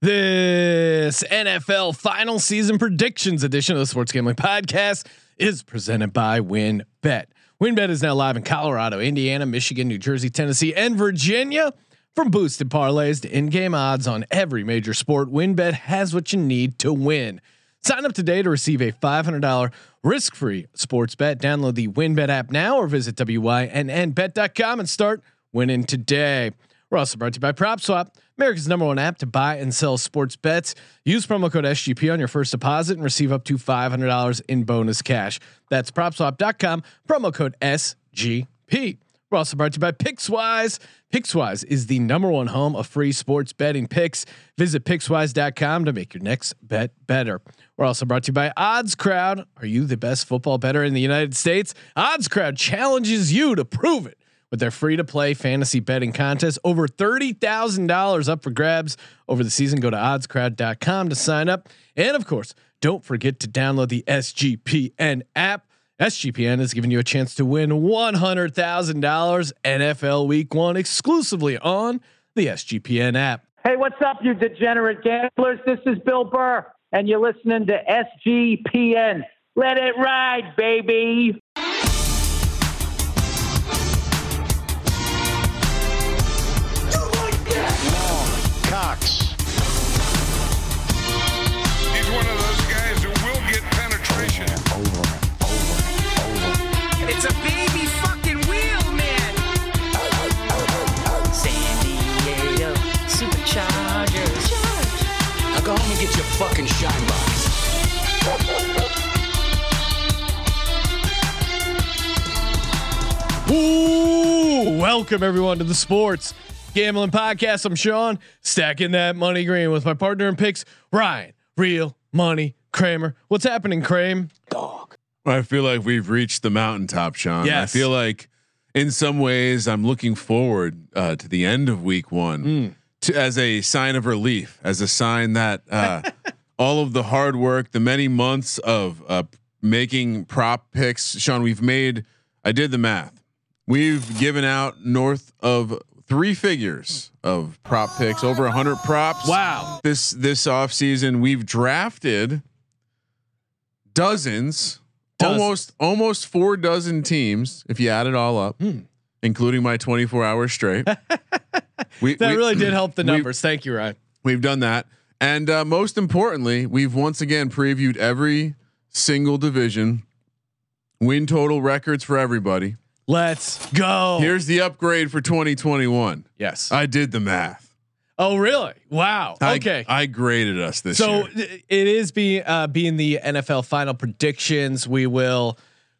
This NFL final season predictions edition of the Sports Gambling Podcast is presented by WynnBet. WynnBet is now live in Colorado, Indiana, Michigan, New Jersey, Tennessee, and Virginia. From boosted parlays to in-game odds on every major sport, WynnBet has what you need to win. Sign up today to receive a $500 risk-free sports bet. Download the WynnBet app now or visit wynnbet.com and start winning today. We're also brought to you by PropSwap, America's number one app to buy and sell sports bets. Use promo code SGP on your first deposit and receive up to $500 in bonus cash. That's PropSwap.com, promo code SGP. We're also brought to you by Pickswise. Pickswise is the number one home of free sports betting picks. Visit Pickswise.com to make your next bet bettor. We're also brought to you by Odds Crowd. Are you the best football better in the United States? Odds Crowd challenges you to prove it with their free to play fantasy betting contest. Over $30,000 up for grabs over the season. Go to oddscrowd.com to sign up. And of course, don't forget to download the SGPN app. SGPN is giving you a chance to win $100,000 NFL week one exclusively on the SGPN app. Hey, what's up, you degenerate gamblers? This is Bill Burr, and you're listening to SGPN. Let it ride, baby. Fucking shine box. Ooh, welcome everyone to the Sports Gambling Podcast. I'm Sean, stacking that money green with my partner in picks, Ryan, Real Money Kramer. What's happening, Kramer? Dog. I feel like we've reached the mountaintop, Sean. Yes. I feel like in some ways I'm looking forward uh, to the end of week one Hmm. to, as a sign of relief, as a sign that uh, all of the hard work, the many months of uh, making prop picks, Sean, we've made, I did the math. We've given out north of three figures of prop picks, over a hundred props. Wow. This, this off season, we've drafted dozens, Dozens. almost almost four dozen teams if you add it all up, Hmm. including my 24 hours straight. we, That we- really did help the numbers. Thank you, Ryan. We've done that, and uh, most importantly, we've once again previewed every single division, win total records for everybody. Let's go. Here's the upgrade for 2021. yes. I did the math. oh, really? Wow. I- okay. I, graded us this so year. it is being uh, being the NFL final predictions. We will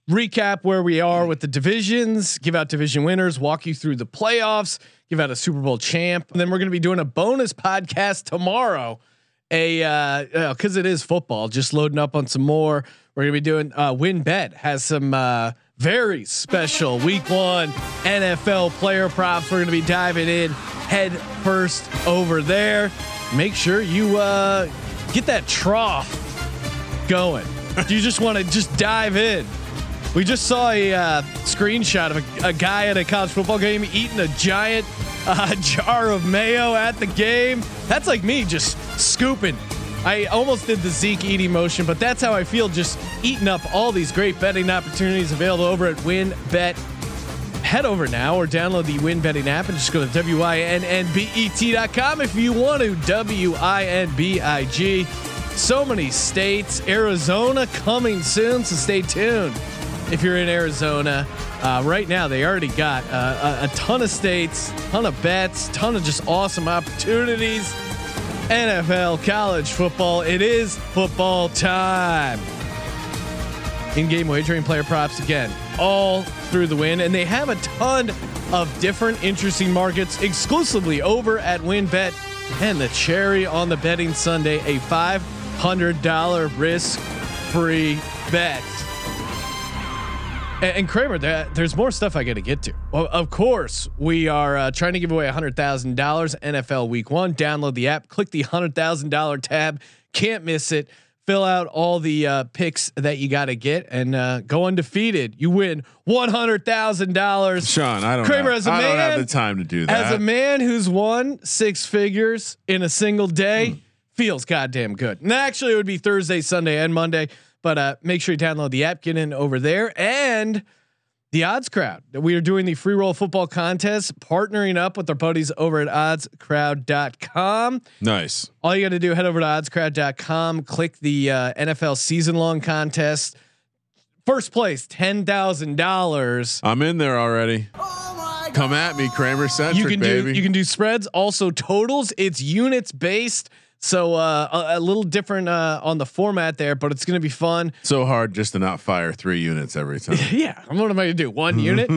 recap where we are with the divisions, give out division winners, walk you through the playoffs, give out a Super Bowl champ, and then we're going to be doing a bonus podcast tomorrow. A because it is football, just loading up on some more. We're going to be doing uh, WynnBet has some uh, very special Week One NFL player props. We're going to be diving in head first over there. Make sure you uh, get that trough going. You just want to just dive in? We just saw a uh, screenshot of a, a guy at a college football game eating a giant uh, jar of mayo at the game. That's like me just scooping. I almost did the Zeke eating motion, but that's how I feel just eating up all these great betting opportunities available over at WynnBet. Head over now or download the Win Betting app and just go to WynnBet.com if you want to. W I N B I G. So many states. Arizona coming soon, so stay tuned. If you're in Arizona, uh, right now they already got uh, a, a ton of states, ton of bets, ton of just awesome opportunities. NFL, college football. It is football time. In-game wagering, player props again, all through the win, and they have a ton of different interesting markets exclusively over at WynnBet. And the cherry on the betting Sunday, a five hundred dollar risk-free bet. And, Kramer, there, there's more stuff I got to get to. Well, of course, we are uh, trying to give away hundred thousand dollars NFL Week One. Download the app, click the hundred thousand dollar tab. Can't miss it. Fill out all the uh, picks that you got to get and uh, go undefeated. You win one hundred thousand dollars. Sean, I don't. Kramer, have, as a I don't man- have the time to do that. As a man who's won six figures in a single day, feels goddamn good. And actually, it would be Thursday, Sunday, and Monday. But uh, make sure you download the app, get in over there, and the Odds Crowd. We are doing the free roll football contest, partnering up with our buddies over at oddscrowd.com. Nice. All you got to do, head over to oddscrowd.com, click the uh, NFL season long contest. First place, $10,000. I'm in there already. Come at me, Kramer centric, You can baby. do you can do spreads, also totals. It's units based, so uh, a, a little different uh, on the format there, but it's going to be fun. so hard just to not fire three units every time. Yeah, what am I going to do? One unit.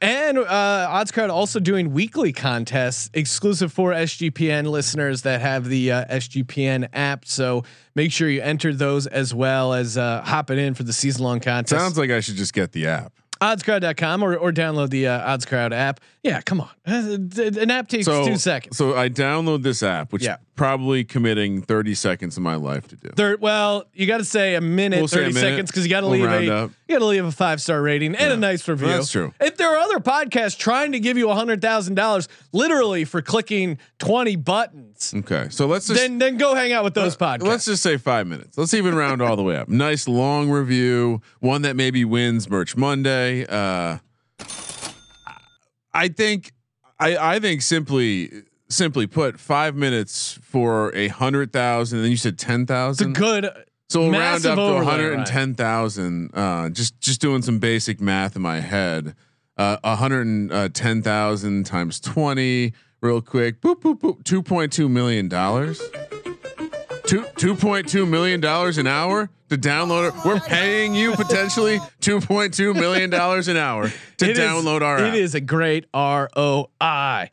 And uh, Odds Crowd also doing weekly contests exclusive for SGPN listeners that have the uh, SGPN app. So make sure you enter those as well as uh, hopping in for the season long contest. Sounds like I should just get the app. oddscrowd.com or, or download the uh, Odds Crowd app. Yeah, come on. Uh, An app takes So two seconds. So I download this app, which Yeah. probably committing 30 seconds of my life to do. Third, well, you got to say a minute, We'll say a thirty minute. seconds because you got to We'll leave round a up. You got to leave a five star rating and a nice review. That's true. If there are other podcasts trying to give you a hundred thousand dollars, literally for clicking twenty buttons, Okay, so let's just then then go hang out with those podcasts. let's just say five minutes. Let's even round all the way up. Nice long review, one that maybe wins Merch Monday. Uh, I think, I I think simply simply put, five minutes for a hundred thousand. Then you said ten thousand. it's a good. So we'll round up to one hundred and ten thousand. Uh, just just doing some basic math in my head. Uh, one hundred and ten thousand times twenty, real quick. Boop boop boop. Two point two million dollars. Two two point two million dollars an hour to download it. We're paying you potentially two point two million dollars an hour to It is- download our It app. is a great ROI.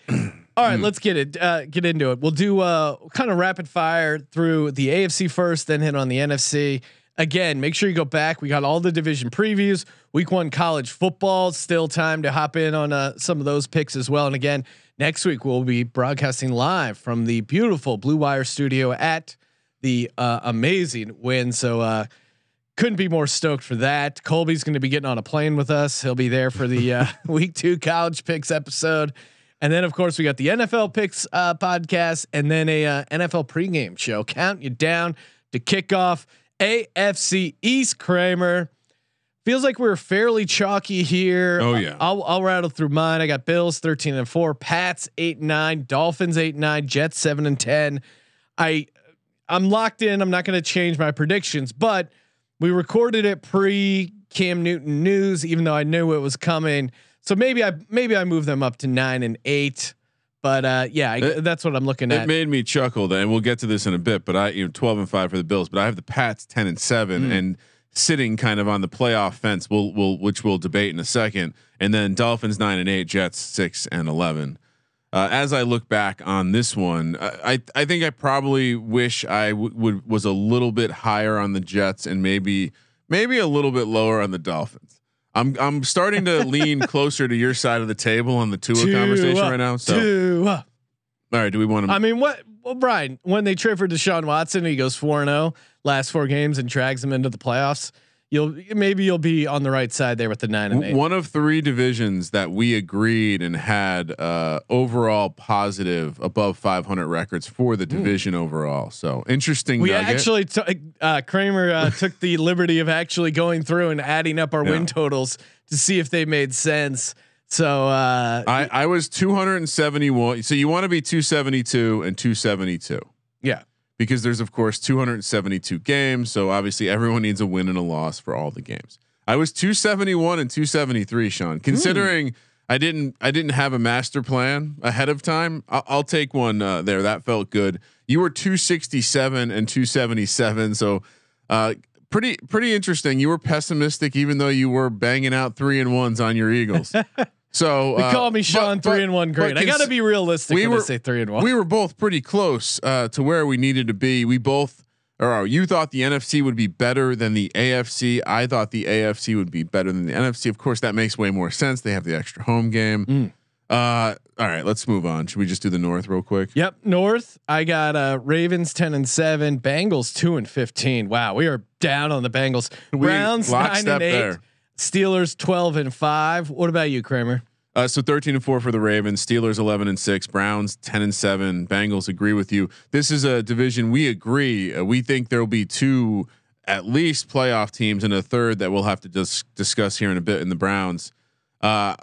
All right, let's get it. Uh, get into it. We'll do uh, kind of rapid fire through the AFC first, then hit on the NFC. Again, make sure you go back. We got all the division previews. Week one college football. Still time to hop in on uh, some of those picks as well. And again, next week we'll be broadcasting live from the beautiful Blue Wire studio at the uh, amazing Wynn. So uh, couldn't be more stoked for that. Colby's going to be getting on a plane with us. He'll be there for the uh, week two college picks episode. And then, of course, we got the NFL picks uh, podcast and then a uh, NFL pregame show. Count you down to kickoff AFC East. Kramer feels like we're fairly chalky here. Oh, yeah. I'll, I'll rattle through mine. I got Bills thirteen and four, Pats eight and nine, Dolphins eight and nine, Jets seven and ten. I I'm locked in. I'm not going to change my predictions, but we recorded it pre Cam Newton news, even though I knew it was coming. So maybe I maybe I move them up to nine and eight. But uh, yeah, I, It- that's what I'm looking at. It made me chuckle, and we'll get to this in a bit. But I, you know, twelve and five for the Bills, but I have the Pats ten and seven, Hmm. and sitting kind of on the playoff fence. We'll, we'll, which we'll debate in a second, and then Dolphins nine and eight, Jets six and eleven. Uh, as I look back on this one, I, I, I think I probably wish I w- would was a little bit higher on the Jets and maybe maybe a little bit lower on the Dolphins. I'm I'm starting to lean closer to your side of the table on the Tua conversation right now. So, Tua. all right, do we want to? I mean, what? Well, Brian, when they trade for Deshaun Watson, he goes four and zero last four games and drags him into the playoffs. You'll maybe you'll be on the right side there with the nine and eight. One of three divisions that we agreed and had uh, overall positive above 500 records for the division overall. So interesting. Hmm. We nugget. actually took uh, Kramer uh, took the liberty of actually going through and adding up our Yeah. win totals to see if they made sense. So uh, I, I was 271. So you want to be 272 and 272 yeah, because there's of course 272 games. So obviously everyone needs a win and a loss for all the games. I was 271 and 273, Sean. Considering I didn't I didn't have a master plan ahead of time, I'll, I'll take one uh, there. That felt good. You were 267 and 277. So uh, pretty pretty interesting. You were pessimistic, even though you were banging out three and ones on your Eagles. So uh, call me Sean but- three but- and one. Great. I got to be realistic we when were- I say three and one. we were both pretty close uh, to where we needed to be. We both, or uh, you thought the NFC would be better than the AFC. I thought the AFC would be better than the NFC. Of course, that makes way more sense. They have the extra home game. Mm. Uh, all right, let's move on. Should we just do the North real quick? Yep, North. I got uh, Ravens ten and seven, Bengals two and fifteen. Wow, we are down on the Bengals. We Browns nine and eight, there. Steelers twelve and five. What about you, Kramer? Uh, so 13 and four for the Ravens, Steelers 11 and six, Browns 10 and seven, Bengals agree with you. This is a division we agree. Uh, we think there will be two at least playoff teams and a third that we'll have to dis- discuss here in a bit in the Browns. Uh,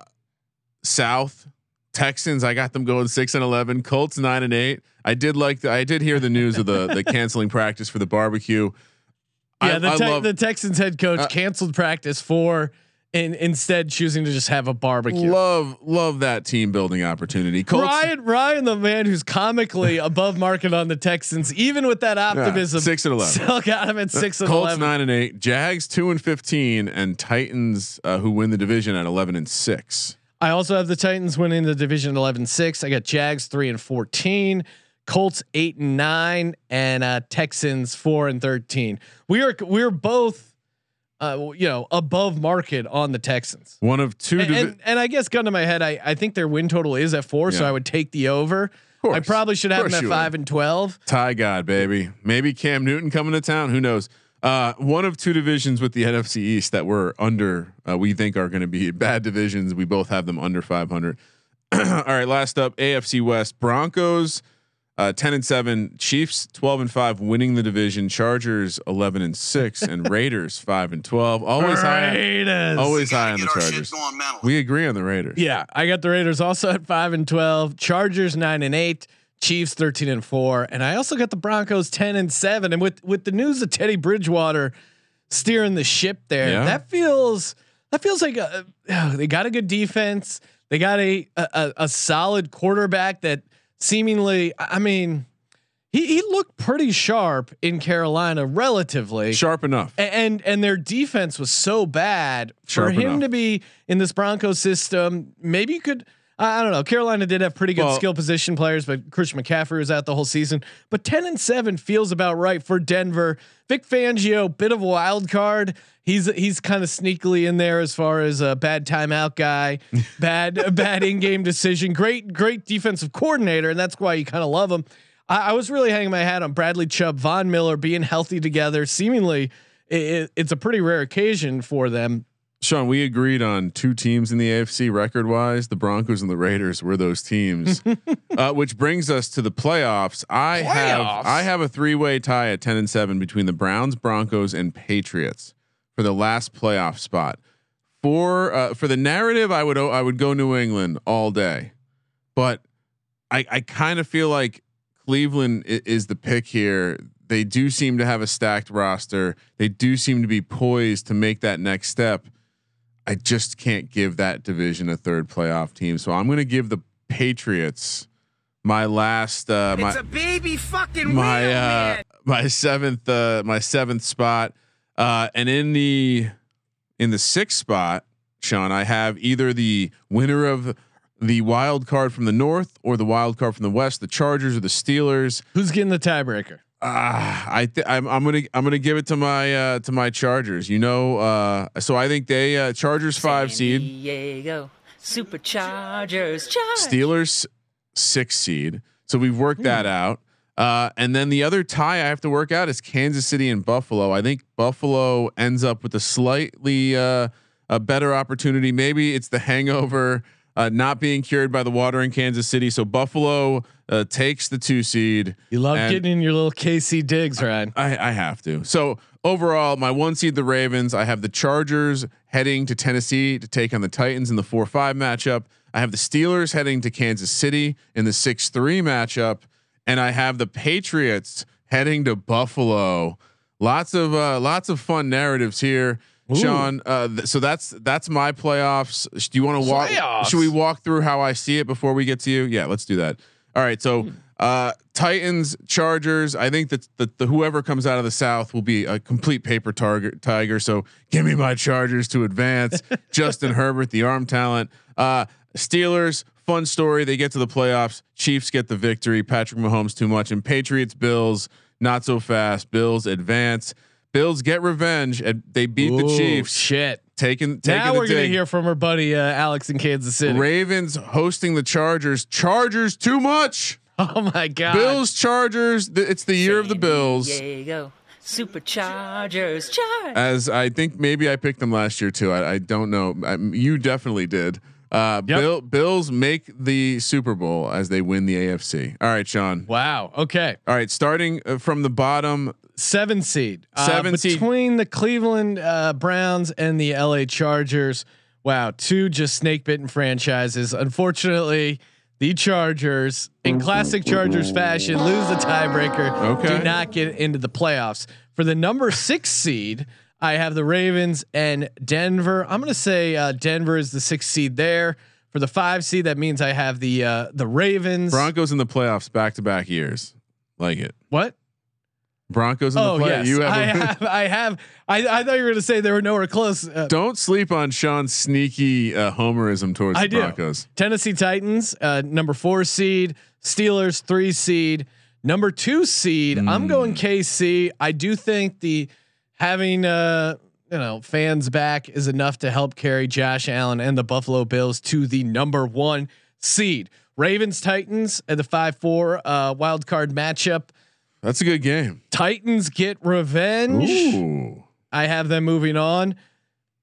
South Texans, I got them going six and 11, Colts nine and eight. I did like the, I did hear the news of the, the canceling practice for the barbecue. Yeah, the, I Te- love- the Texans head coach Uh, canceled practice for and instead choosing to just have a barbecue. Love love that team building opportunity. Colts, Ryan, Ryan, the man who's comically above market on the Texans, even with that optimism, six and 11. still got him at six and Colts eleven. nine and eight, Jags two and fifteen, and Titans uh, who win the division at eleven and six. I also have the Titans winning the division 11-6. I got Jags three and fourteen, Colts eight and nine, and uh, Texans four and thirteen. We are we are both, uh, you know, above market on the Texans. One of two. And, and, and I guess gun to my head, I, I think their win total is at four, so I would take the over. I probably should have them at five would. and twelve. Tie God, baby. Maybe Cam Newton coming to town. Who knows? Uh, one of two divisions with the NFC East that we're under. Uh, we think are going to be bad divisions. We both have them under 500. All right. Last up, AFC West Broncos. Uh, 10 and 7 Chiefs 12 and 5 winning the division Chargers 11 and 6 and Raiders 5 and 12 always high Raiders. always high on the Chargers we agree on the Raiders Yeah, I got the Raiders also at five and twelve. Chargers nine and eight. Chiefs thirteen and four, and I also got the Broncos ten and seven. And with with the news of Teddy Bridgewater steering the ship there, Yeah. that feels that feels like a, they got a good defense. They got a, a a solid quarterback that seemingly, I mean, he he looked pretty sharp in Carolina relatively. sharp enough A- and and their defense was so bad for him enough. to be in this Broncos system. Maybe you could. I I don't know. Carolina did have pretty good Well- skill position players, but Christian McCaffrey was out the whole season. But ten and seven feels about right for Denver. Vic Fangio, bit of a wild card. He's he's kind of sneakily in there as far as a bad timeout guy, bad bad in game decision. Great great defensive coordinator, and that's why you kind of love him. I, I was really hanging my hat on Bradley Chubb, Von Miller being healthy together. Seemingly, it, it's a pretty rare occasion for them. Sean, we agreed on two teams in the AFC record wise. The Broncos and the Raiders were those teams, uh, which brings us to the playoffs. I Playoffs? have I have a three way tie at ten and seven between the Browns, Broncos, and Patriots for the last playoff spot. For uh, for the narrative, I would I would go New England all day, but I I kind of feel like Cleveland is the pick here. They do seem to have a stacked roster. They do seem to be poised to make that next step. I just can't give that division a third playoff team. So I'm going to give the Patriots my last uh my It's a baby fucking my wheel, uh man. my seventh uh my seventh spot. Uh and in the in the sixth spot, Sean, I have either the winner of the wild card from the north or the wild card from the west, the Chargers or the Steelers. Who's getting the tiebreaker? Ah, I th- I'm, I'm gonna I'm gonna give it to my uh to my Chargers. You know, uh so I think they uh Chargers five San seed, Diego Superchargers. Charge. Steelers six seed. So we've worked that Hmm. out. Uh, and then the other tie I have to work out is Kansas City and Buffalo. I think Buffalo ends up with a slightly uh, a better opportunity. Maybe it's the hangover uh, not being cured by the water in Kansas City. So Buffalo uh, takes the two seed. You love getting in your little KC digs, Ryan. I, I have to. So overall, my one seed, the Ravens. I have the Chargers heading to Tennessee to take on the Titans in the four five matchup. I have the Steelers heading to Kansas City in the six three matchup, and I have the Patriots heading to Buffalo. Lots of uh, lots of fun narratives here. Sean, uh, th- so that's that's my playoffs. Do you want to walk? Playoffs? Should we walk through how I see it before we get to you? Yeah, let's do that. All right, so uh, Titans, Chargers. I think that the, the whoever comes out of the South will be a complete paper target tiger. So give me my Chargers to advance. Justin Herbert, the arm talent. Uh, Steelers, fun story. They get to the playoffs. Chiefs get the victory. Patrick Mahomes too much, and Patriots, Bills not so fast. Bills advance. Bills get revenge. And they beat the Chiefs. Shit. Taking taking Now the we're gonna hear from our buddy uh, Alex in Kansas City. Ravens hosting the Chargers. Chargers too much. oh my god. Bills Chargers. th- It's the year of the Bills. Diego Superchargers. Charge. As I think maybe I picked them last year too. I, I don't know. I, you definitely did. Uh, Yep. Bill, Bills make the Super Bowl as they win the AFC. All right, Sean. Wow. Okay. All right, starting uh, from the bottom. Seven seed. Uh, Seven seed. between the Cleveland uh, Browns and the LA Chargers. Wow, two just snake bitten franchises. Unfortunately, the Chargers, in classic Chargers fashion, lose the tiebreaker. Okay. Do not get into the playoffs. For the number six seed, I have the Ravens and Denver. I'm going to say uh, Denver is the sixth seed there. For the five seed, that means I have the uh, the Ravens. Broncos in the playoffs back to back years. Like it. what? Broncos in Oh the play. yes, You I have. a- have. I have. I, I thought you were going to say they were nowhere close. Uh, Don't sleep on Sean's sneaky uh, homerism towards I the do. Broncos. Tennessee Titans, uh, number four seed. Steelers, three seed. Number two seed. I'm Hmm. going KC. I do think the having uh you know fans back is enough to help carry Josh Allen and the Buffalo Bills to the number one seed. Ravens Titans at the five four uh, wild card matchup. That's a good game. Titans get revenge. Ooh. I have them moving on.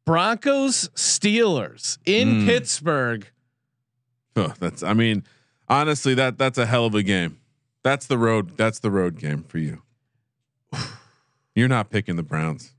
Broncos Steelers in Mm. Pittsburgh. Oh, that's. I mean, honestly, that that's a hell of a game. That's the road. That's the road game for you. You're not picking the Browns.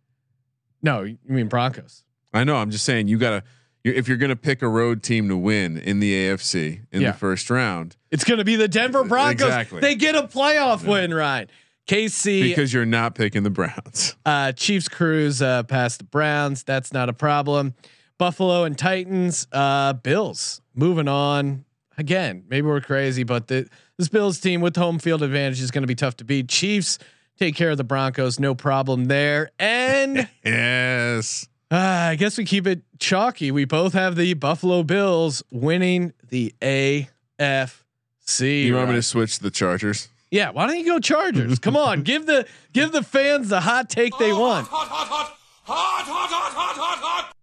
No, you mean Broncos. I know. I'm just saying you gotta. if you're gonna pick a road team to win in the AFC in Yeah. the first round, It's going to be the Denver Broncos. Exactly. They get a playoff win, right? KC, because you're not picking the Browns. uh, Chiefs cruise uh, past the Browns. That's not a problem. Buffalo and Titans, uh, Bills moving on. Again, maybe we're crazy, but the, this Bills team with home field advantage is going to be tough to beat. Chiefs take care of the Broncos, no problem there. And Yes. uh, I guess we keep it chalky. We both have the Buffalo Bills winning the AFC. You want me to switch the Chargers? Yeah, why don't you go Chargers? Come on, give the give the fans the hot take they want.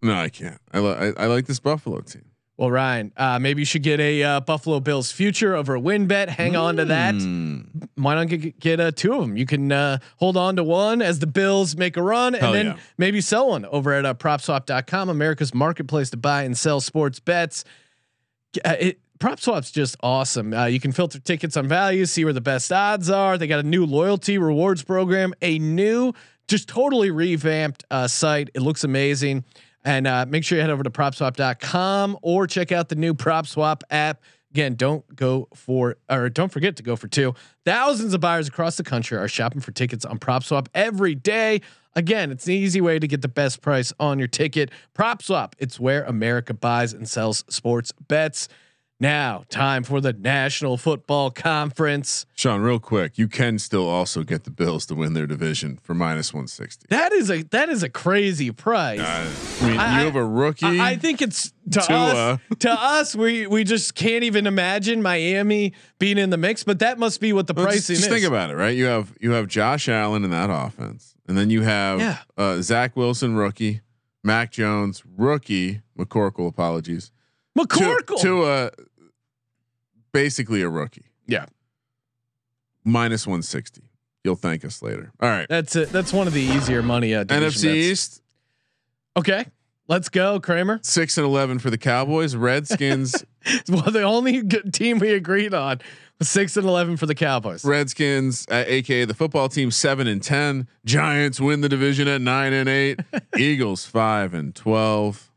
No, I can't. I, li- I I like this Buffalo team. Well, Ryan, uh, maybe you should get a uh, Buffalo Bills future over a WynnBet. Hang on to that. Mm. Why not get, get uh, two of them? You can uh, hold on to one as the Bills make a run, and Hell then yeah. maybe sell one over at uh, PropSwap.com, America's marketplace to buy and sell sports bets. Uh, it, PropSwap's just awesome. Uh, you can filter tickets on value, see where the best odds are. They got a new loyalty rewards program, a new, just totally revamped uh, site. It looks amazing. And uh, make sure you head over to propswap.com or check out the new PropSwap app. Again, don't go for or don't forget to go for two. Thousands of buyers across the country are shopping for tickets on PropSwap every day. Again, it's an easy way to get the best price on your ticket. PropSwap, it's where America buys and sells sports bets. Now, time for the National Football Conference. Sean, real quick, you can still also get the Bills to win their division for minus one sixty. That is a that is a crazy price. I mean, I- you have a rookie. I, I think it's to Tua. us. To us, we we just can't even imagine Miami being in the mix. But that must be what the Well, just, pricing just is. think about it, right? You have you have Josh Allen in that offense, and then you have Yeah. uh, Zach Wilson, rookie, Mac Jones, rookie, McCorkle, apologies, McCorkle. to uh, basically a rookie, Yeah. minus one sixty. You'll thank us later. All right, That's it. That's one of the easier money. Uh, division NFC bets. East Okay, let's go, Kramer. six and eleven for the Cowboys. Redskins, Well, the only good team we agreed on was six and eleven for the Cowboys. Redskins, uh, aka the football team, seven and ten. Giants win the division at nine and eight. Eagles five and twelve.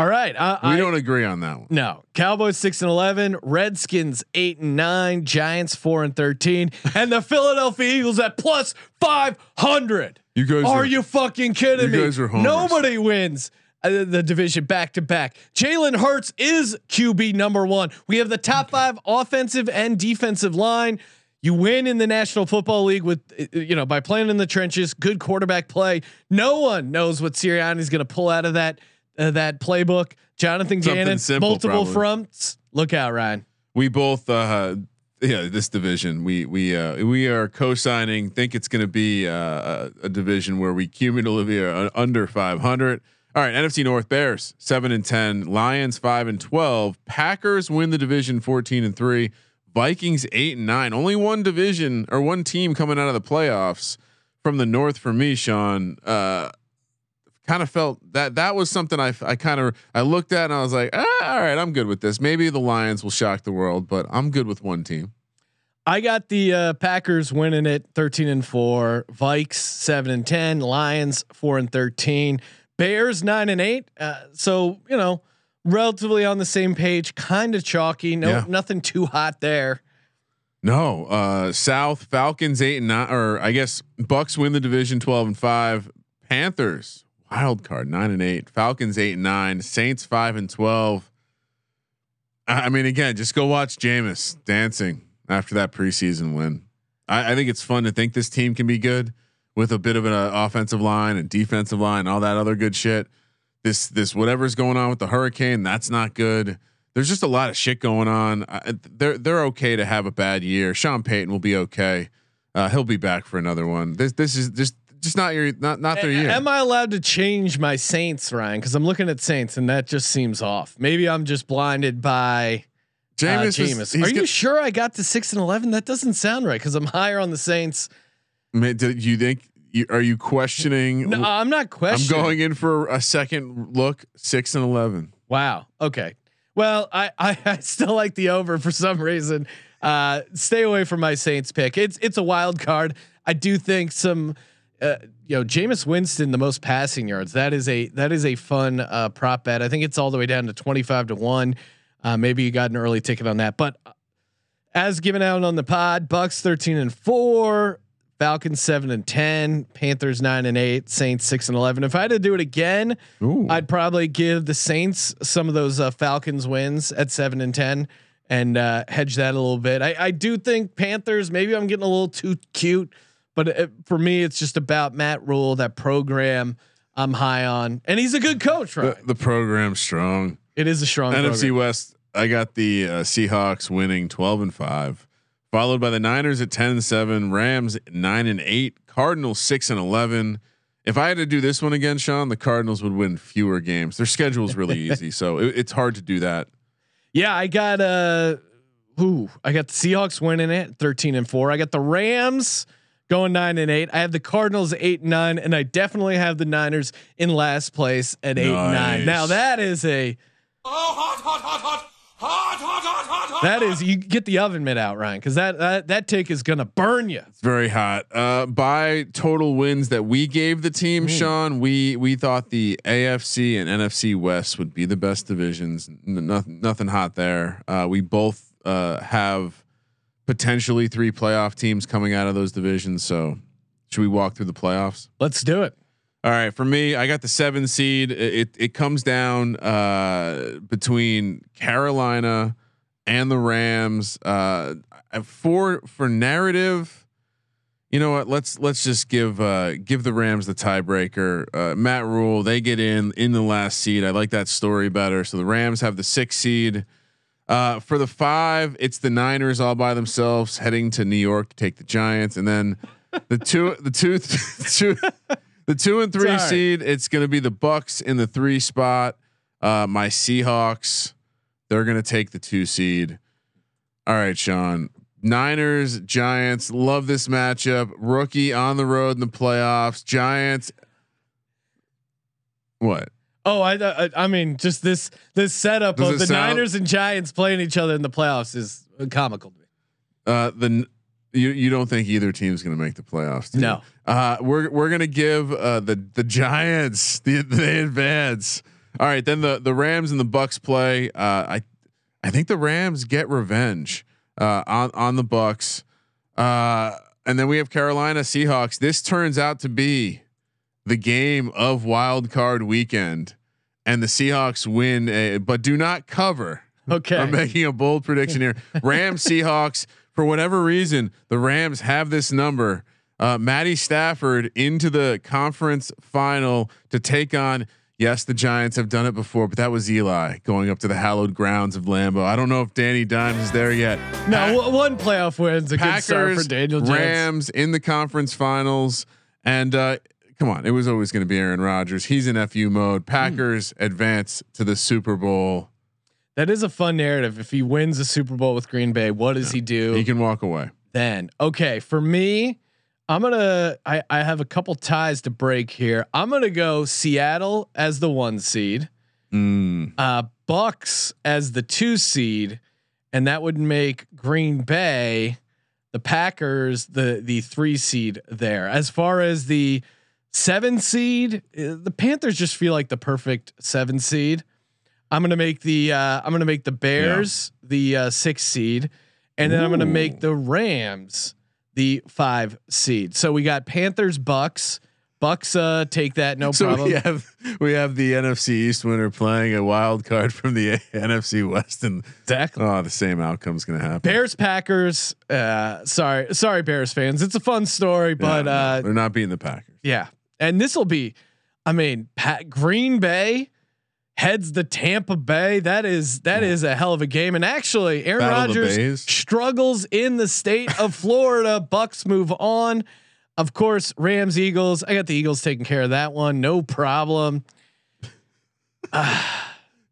All right, uh, We I, don't agree on that one. No, Cowboys six and eleven, Redskins eight and nine, Giants four and thirteen, and the Philadelphia Eagles at plus five hundred. You guys Are are- you fucking kidding you me? guys are homers. Nobody wins uh, the division back to back. Jalen Hurts is QB number one. We have the top five offensive and defensive line. You win in the National Football League with, uh, you know, by playing in the trenches, good quarterback play. No one knows what Sirianni's going to pull out of that uh, that playbook. Jonathan Something Gannon, simple, multiple probably. fronts. Look out, Ryan. we both uh yeah this division we we uh we are co-signing think it's going to be uh, a, a division where we cumulatively are under 500 all right nfc north bears 7 and 10 lions 5 and 12 packers win the division 14 and 3 vikings 8 and 9 only one division or one team coming out of the playoffs from the north for me sean uh kind of felt that that was something I I kind of I looked at and I was like, ah, all right, I'm good with this. Maybe the Lions will shock the world, but I'm good with one team. I got the uh, Packers winning it 13 and 4, Vikes 7 and 10, Lions 4 and 13, Bears 9 and 8. Uh, so, you know, relatively on the same page, kind of chalky, no Yeah. nothing too hot there. No, uh, South Falcons eight and nine, or I guess Bucks win the division twelve and five. Panthers wild card nine and eight. Falcons eight and nine. Saints five and twelve. I mean, again, just go watch Jameis dancing after that preseason win. I, I think it's fun to think this team can be good with a bit of an uh, offensive line and defensive line, all that other good shit. This this whatever's going on with the hurricane, that's not good. There's just a lot of shit going on. I, they're they're okay to have a bad year. Sean Payton will be okay. Uh, he'll be back for another one. This this is just just not your not not their year. Am I allowed to change my Saints, Ryan? Because I'm looking at Saints and that just seems off. Maybe I'm just blinded by uh, Jameis, Are you sure I got to six and eleven? That doesn't sound right because I'm higher on the Saints. Man, did you think? You, are you questioning? No, I'm not questioning. I'm going in for a second look. Six and eleven. Wow. Okay. Well, I, I I still like the over for some reason. Uh, stay away from my Saints pick. It's it's a wild card. I do think some, uh, you know, Jameis Winston the most passing yards. That is a that is a fun uh, prop bet. I think it's all the way down to twenty five to one. Uh, maybe you got an early ticket on that, but uh, as given out on the pod, Bucks thirteen and four, Falcons seven and ten, Panthers nine and eight, Saints six and eleven. If I had to do it again, Ooh. I'd probably give the Saints some of those uh, Falcons wins at seven and ten and uh, hedge that a little bit. I, I do think Panthers. Maybe I'm getting a little too cute, but it, for me, it's just about Matt Rhule, that program. I'm high on, and he's a good coach, right? the, the program's strong. it is a strong NFC program. West. I got the uh, Seahawks winning twelve and five, followed by the Niners at ten and seven, Rams nine and eight, Cardinals six and eleven. If I had to do this one again, Sean, the Cardinals would win fewer games. Their schedule is really easy, so it, it's hard to do that. Yeah, I got uh who I got the Seahawks winning it, 13 and 4. I got the Rams going 9 and 8. I have the Cardinals 8 and 9 and I definitely have the Niners in last place at 8 and 9. Now that is a Oh hot hot hot hot hot hot hot. That is you get the oven mitt out, Ryan, cuz that, that that take is going to burn you. It's very hot. Uh, by total wins that we gave the team, Sean, we we thought the AFC and NFC West would be the best divisions. N- nothing, nothing hot there. Uh, we both uh, have potentially three playoff teams coming out of those divisions. So, should we walk through the playoffs? Let's do it. All right, for me, I got the seven seed. It it, it comes down uh, between Carolina and the Rams. Uh, for for narrative, you know what? Let's let's just give uh, give the Rams the tiebreaker. Uh, Matt Rhule, they get in in the last seed. I like that story better. So the Rams have the six seed. Uh, for the five, it's the Niners all by themselves heading to New York to take the Giants, and then the two the two two the two and three Sorry. seed. It's going to be the Bucks in the three spot. Uh, my Seahawks, they're going to take the two seed. All right, Sean. Niners, Giants. Love this matchup. Rookie on the road in the playoffs. Giants. What? Oh, I I, I mean just this this setup Does of the sound- Niners and Giants playing each other in the playoffs is comical to me. Uh, the you you don't think either team's going to make the playoffs? do you? No. Uh, we're we're going to give uh, the the Giants the they advance. All right, then the the Rams and the Bucks play. Uh, I I think the Rams get revenge uh, on on the Bucks. Uh, and then we have Carolina Seahawks. This turns out to be the game of wild card weekend, and the Seahawks win, a, but do not cover. Okay. I'm making a bold prediction here. Rams Seahawks. For whatever reason, the Rams have this number. Uh, Matty Stafford into the conference final to take on. Yes, the Giants have done it before, but that was Eli going up to the hallowed grounds of Lambeau. I don't know if Danny Dimes is there yet. No, Pa- w- one playoff win's a good start Packers, for Daniel Jones. Rams in the conference finals, and uh, come on, it was always going to be Aaron Rodgers. He's in FU mode. Packers advance to the Super Bowl. That is a fun narrative. If he wins the Super Bowl with Green Bay, what does he do He can walk away. then? Okay, for me, I'm gonna. I I have a couple ties to break here. I'm gonna go Seattle as the one seed, Mm. uh, Bucks as the two seed, and that would make Green Bay, the Packers, the the three seed there. As far as the seven seed, uh, the Panthers just feel like the perfect seven seed. I'm gonna make the uh, I'm gonna make the Bears the uh, six seed, and then I'm gonna make the Rams the five seed. So we got Panthers, Bucks. Bucks uh, take that no so problem. we have we have the NFC East winner playing a wild card from the NFC West, and Exactly. oh, the same outcome's going to happen. Bears Packers. Uh, sorry, sorry, Bears fans. It's a fun story, Yeah, but no, uh, they're not beating the Packers. yeah. And this will be, I mean, Pat, Green Bay heads the Tampa Bay. That is that is a hell of a game. And actually, Aaron Battle of the Rodgers struggles in the state of Florida. Bucks move on. Of course, Rams Eagles. I got the Eagles taking care of that one, no problem.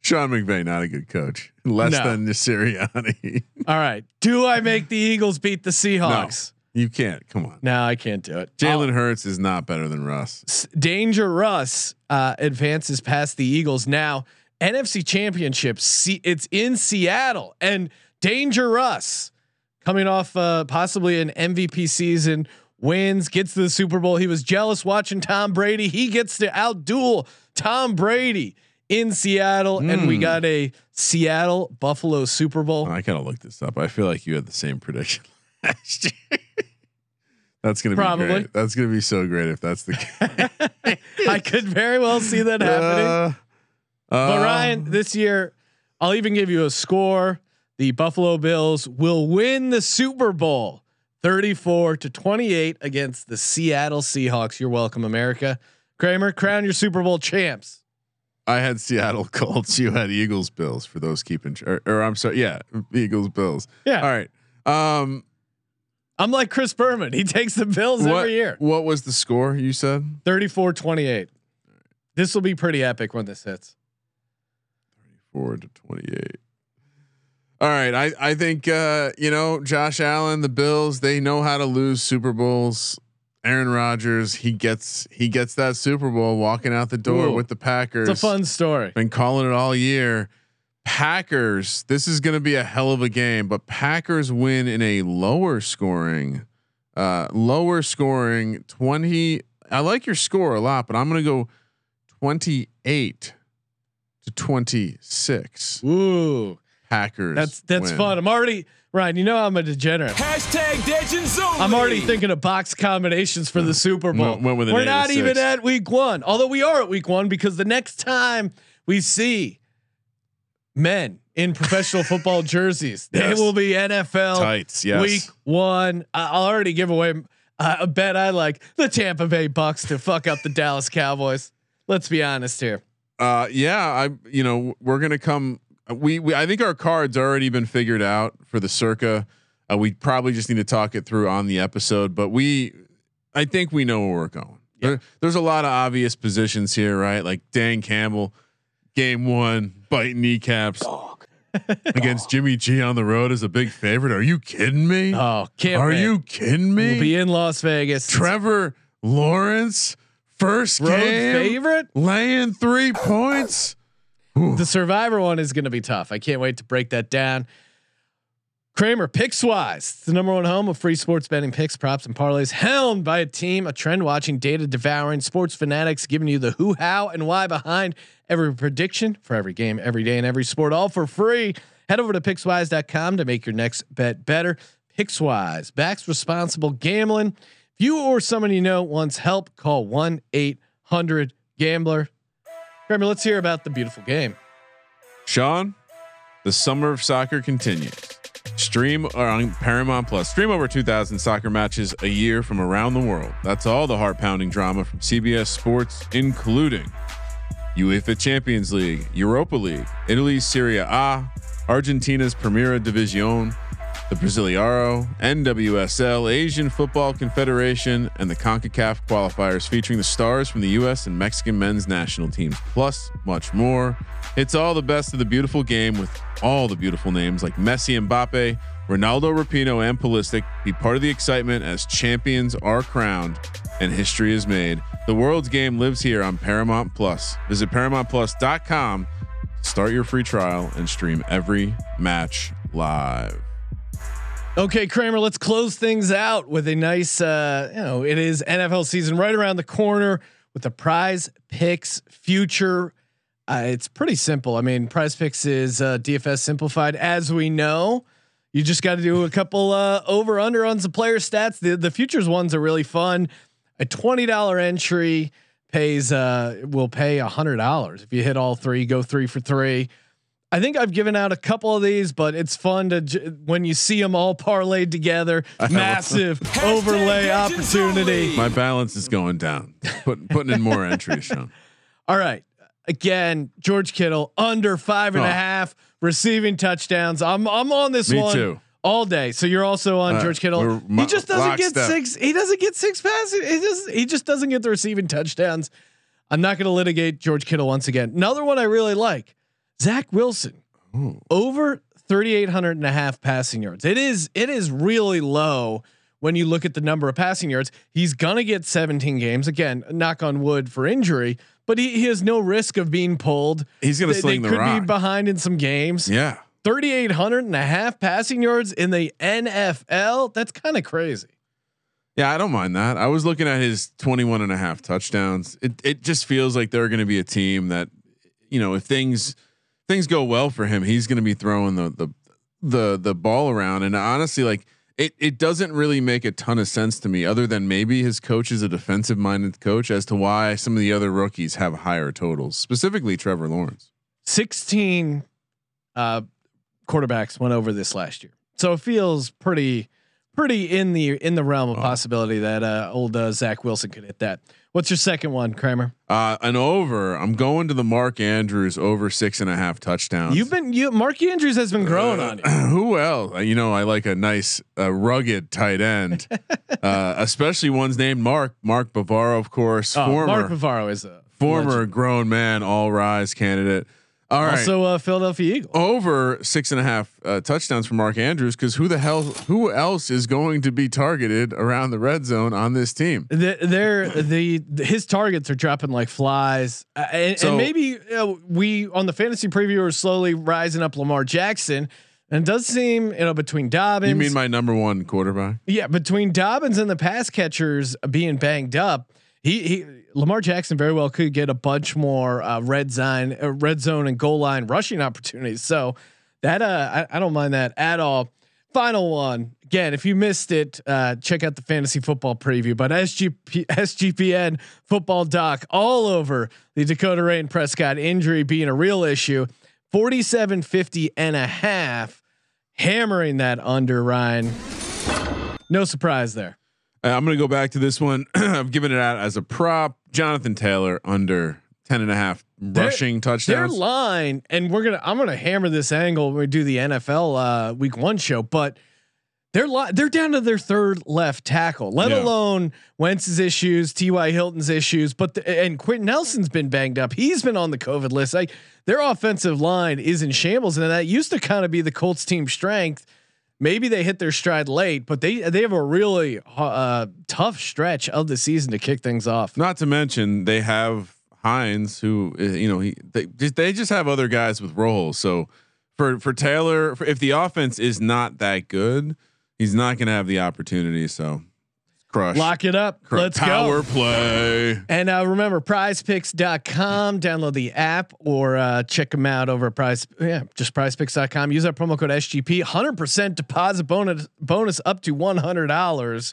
Sean McVay, not a good coach. Less No. than Sirianni. All right, do I make the Eagles beat the Seahawks? You can't. Come on. No, I can't do it. Jalen Hurts is not better than Russ. Danger Russ uh, advances past the Eagles. Now NFC Championship. See, it's in Seattle, and Danger Russ coming off uh, possibly an MVP season, wins, gets to the Super Bowl. He was jealous watching Tom Brady. He gets to outduel Tom Brady in Seattle, and we Hmm. got a Seattle Buffalo Super Bowl. I gotta look this up. I feel like you had the same prediction last year. That's gonna Probably. be great. That's gonna be so great if that's the case. I could very well see that happening. Uh, But uh, Ryan, this year, I'll even give you a score. The Buffalo Bills will win the Super Bowl 34 to 28 against the Seattle Seahawks. You're welcome, America. Kramer, crown your Super Bowl champs. I had Seattle Colts. You had Eagles Bills for those keeping. Or, or I'm sorry, yeah, Eagles Bills. Yeah. All right. Um, I'm like Chris Berman. He takes the Bills what, every year. What was the score you said? 34 28. This will be pretty epic when this hits. 34 to 28. All right, I I think uh, you know Josh Allen, the Bills, they know how to lose Super Bowls. Aaron Rodgers, he gets he gets that Super Bowl walking out the door Ooh. with the Packers. It's a fun story. Been calling it all year. Packers, this is going to be a hell of a game, but Packers win in a lower scoring, uh, lower scoring 20. I like your score a lot, but I'm going to go 28 to 26. Ooh, Packers. that's that's win. fun. I'm already Ryan. You know I'm a degenerate. Hashtag Legends only. I'm already thinking of box combinations for the Super Bowl. Went- went with We're not even at week one, although we are at week one because the next time we see men in professional football jerseys, they Yes. will be NFL Tights. Yes. week one. I- I'll already give away uh, a bet I like the Tampa Bay Bucks to fuck up the Dallas Cowboys. Let's be honest here. Uh, yeah, I you know we're gonna come. We, we I think our cards already been figured out for the circa. Uh, we probably just need to talk it through on the episode, but we, I think we know where we're going. There, there's a lot of obvious positions here, right? Like Dan Campbell, game one, biting kneecaps against Jimmy G on the road is a big favorite. Are you kidding me? Oh, can't Are wait. you kidding me? We'll be in Las Vegas. Trevor Lawrence, first road game, favorite. laying three points. The Survivor one is going to be tough. I can't wait to break that down. Kramer Pickswise, it's the number one home of free sports betting picks, props, and parlays, helmed by a team, a trend watching, data devouring sports fanatics, giving you the who, how, and why behind every prediction for every game, every day, and every sport, all for free. Head over to pickswise.com to make your next bet better. Pickswise backs responsible gambling. If you or someone you know wants help, call 1 800 Gambler. Kramer, let's hear about the beautiful game. Sean, the summer of soccer continues. Stream uh, on Paramount Plus. Stream over 2,000 soccer matches a year from around the world. That's all the heart pounding drama from CBS Sports, including UEFA Champions League, Europa League, Italy's Serie A, Argentina's Primera División, the Brasileiro, NWSL, Asian Football Confederation, and the CONCACAF qualifiers featuring the stars from the US and Mexican men's national teams, plus much more. It's all the best of the beautiful game with all the beautiful names like Messi, Mbappe, Ronaldo, Rapinoe, and Pulisic be part of the excitement as champions are crowned and history is made. The world's game lives here on Paramount Plus. Visit ParamountPlus.com, start your free trial, and stream every match live. Okay, Kramer, let's close things out with a nice, uh, you know, it is NFL season right around the corner with the prize picks future. Uh, it's pretty simple. I mean, PrizePicks is uh, DFS simplified, as we know. You just got to do a couple uh, over under on some player stats. The the futures ones are really fun. A twenty dollar entry pays uh will pay a hundred dollars if you hit all three. Go three for three. I think I've given out a couple of these, but it's fun to j- when you see them all parlayed together. Massive overlay opportunity. My balance is going down. Put, putting in more entries, Sean. All right. Again, George Kittle under five and a Oh. half receiving touchdowns. I'm I'm on this Me one too. All day. So you're also on Uh, George Kittle. he just doesn't get lockstep. six. He doesn't get six passes. He just he just doesn't get the receiving touchdowns. I'm not going to litigate George Kittle once again. Another one I really like, Zach Wilson, over 3,800 and a half passing yards. It is it is really low when you look at the number of passing yards. He's gonna get 17 games again. Knock on wood for injury, but he, he has no risk of being pulled. He's gonna They, sling they the could rock. be behind in some games. Yeah. 3,800 and a half passing yards in the NFL. That's kind of crazy. Yeah, I don't mind that. I was looking at his 21 and a half touchdowns. It it just feels like they're going to be a team that you know, if things things go well for him, he's going to be throwing the the the the ball around and honestly like it it doesn't really make a ton of sense to me other than maybe his coach is a defensive minded coach as to why some of the other rookies have higher totals, specifically Trevor Lawrence. 16 uh, quarterbacks went over this last year, so it feels pretty, pretty in the in the realm of Oh. possibility that uh, old uh, Zach Wilson could hit that. What's your second one, Kramer? Uh, an over. I'm going to the Mark Andrews over six and a half touchdowns. You've been you Mark Andrews has been growing on you. Who else? Uh, You know, I like a nice, uh, rugged tight end, uh, especially one's named Mark. Mark Bavaro, of course, Oh, former Mark Bavaro is a former legend. grown man, all rise candidate. All right, also uh, Philadelphia Eagles over six and a half uh, touchdowns for Mark Andrews because who the hell, who else is going to be targeted around the red zone on this team? The, they're the, his targets are dropping like flies, uh, and, So- and maybe uh, we on the fantasy preview are slowly rising up Lamar Jackson, and it does seem you know between Dobbins. You mean my number one quarterback? Yeah, between Dobbins and the pass catchers being banged up, he he Lamar Jackson very well could get a bunch more uh, red zone, uh, red zone and goal line rushing opportunities. So that uh, I, I don't mind that at all. Final one again. If you missed it, uh, check out the fantasy football preview. But SGP, SGPN football doc all over the Dakota Rayne Prescott injury being a real issue. 47 50 and a half hammering that under Ryan. No surprise there. Uh, I'm going to go back to this one. I've given it out as a prop. Jonathan Taylor under 10 and a half rushing Their touchdowns. Their line, and we're gonna I'm gonna hammer this angle when we do the NFL uh, week one show, but they're li- they're down to their third left tackle, let Yeah. alone Wentz's issues, T.Y. Hilton's issues, but the, and Quenton Nelson's been banged up. He's been on the COVID list. Like their offensive line is in shambles, and that used to kind of be the Colts team strength. Maybe they hit their stride late, but they they have a really uh, tough stretch of the season to kick things off. Not to mention they have Hines, who uh, you know he they just they just have other guys with roles. So for for Taylor, if the offense is not that good, he's not going to have the opportunity. So crush, Lock it up. crush Let's power go. Power play. And uh, remember, prizepicks.com, download the app or uh, check them out over at prize. Yeah, just prizepicks.com. Use our promo code SGP, 100% deposit bonus, bonus up to $100.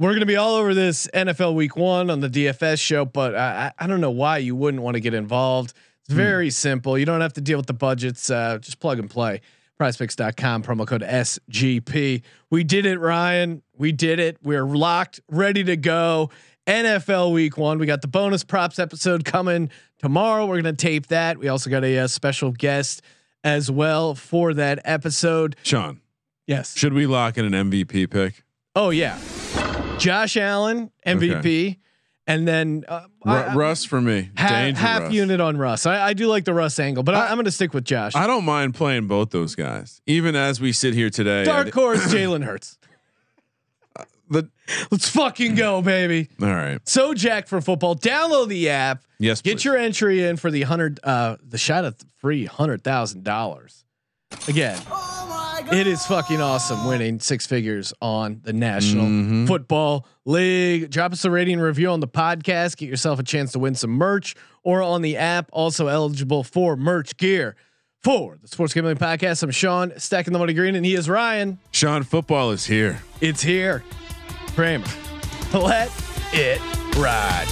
We're going to be all over this NFL week one on the DFS show, but I, I I don't know why you wouldn't want to get involved. It's very simple. You don't have to deal with the budgets. Uh, just plug and play. prizepicks.com, promo code SGP. We did it, Ryan. We did it. We're locked, ready to go. NFL week one. We got the bonus props episode coming tomorrow. We're going to tape that. We also got a, uh special guest as well for that episode. Sean, Yes. should we lock in an MVP pick? Oh yeah, Josh Allen MVP, and then uh, Ru- I- Russ for me. half, unit on Russ. I, I do like the Russ angle, but I, am going to stick with Josh. I don't mind playing both those guys, even as we sit here today. Dark horse, Jalen Hurts. the- Let's fucking go, baby. all right. So Jack for football. Download the app. Yes. Get please. your entry in for the hundred, uh, the shot at free hundred thousand dollars. Again, it is fucking awesome winning six figures on the National Mhm. Football League. Drop us a rating and review on the podcast. Get yourself a chance to win some merch or on the app. Also eligible for merch gear. For the Sports Gambling Podcast, I'm Sean, stacking the money green, and he is Ryan. Sean, football is here. It's here. Kramer. Let it ride.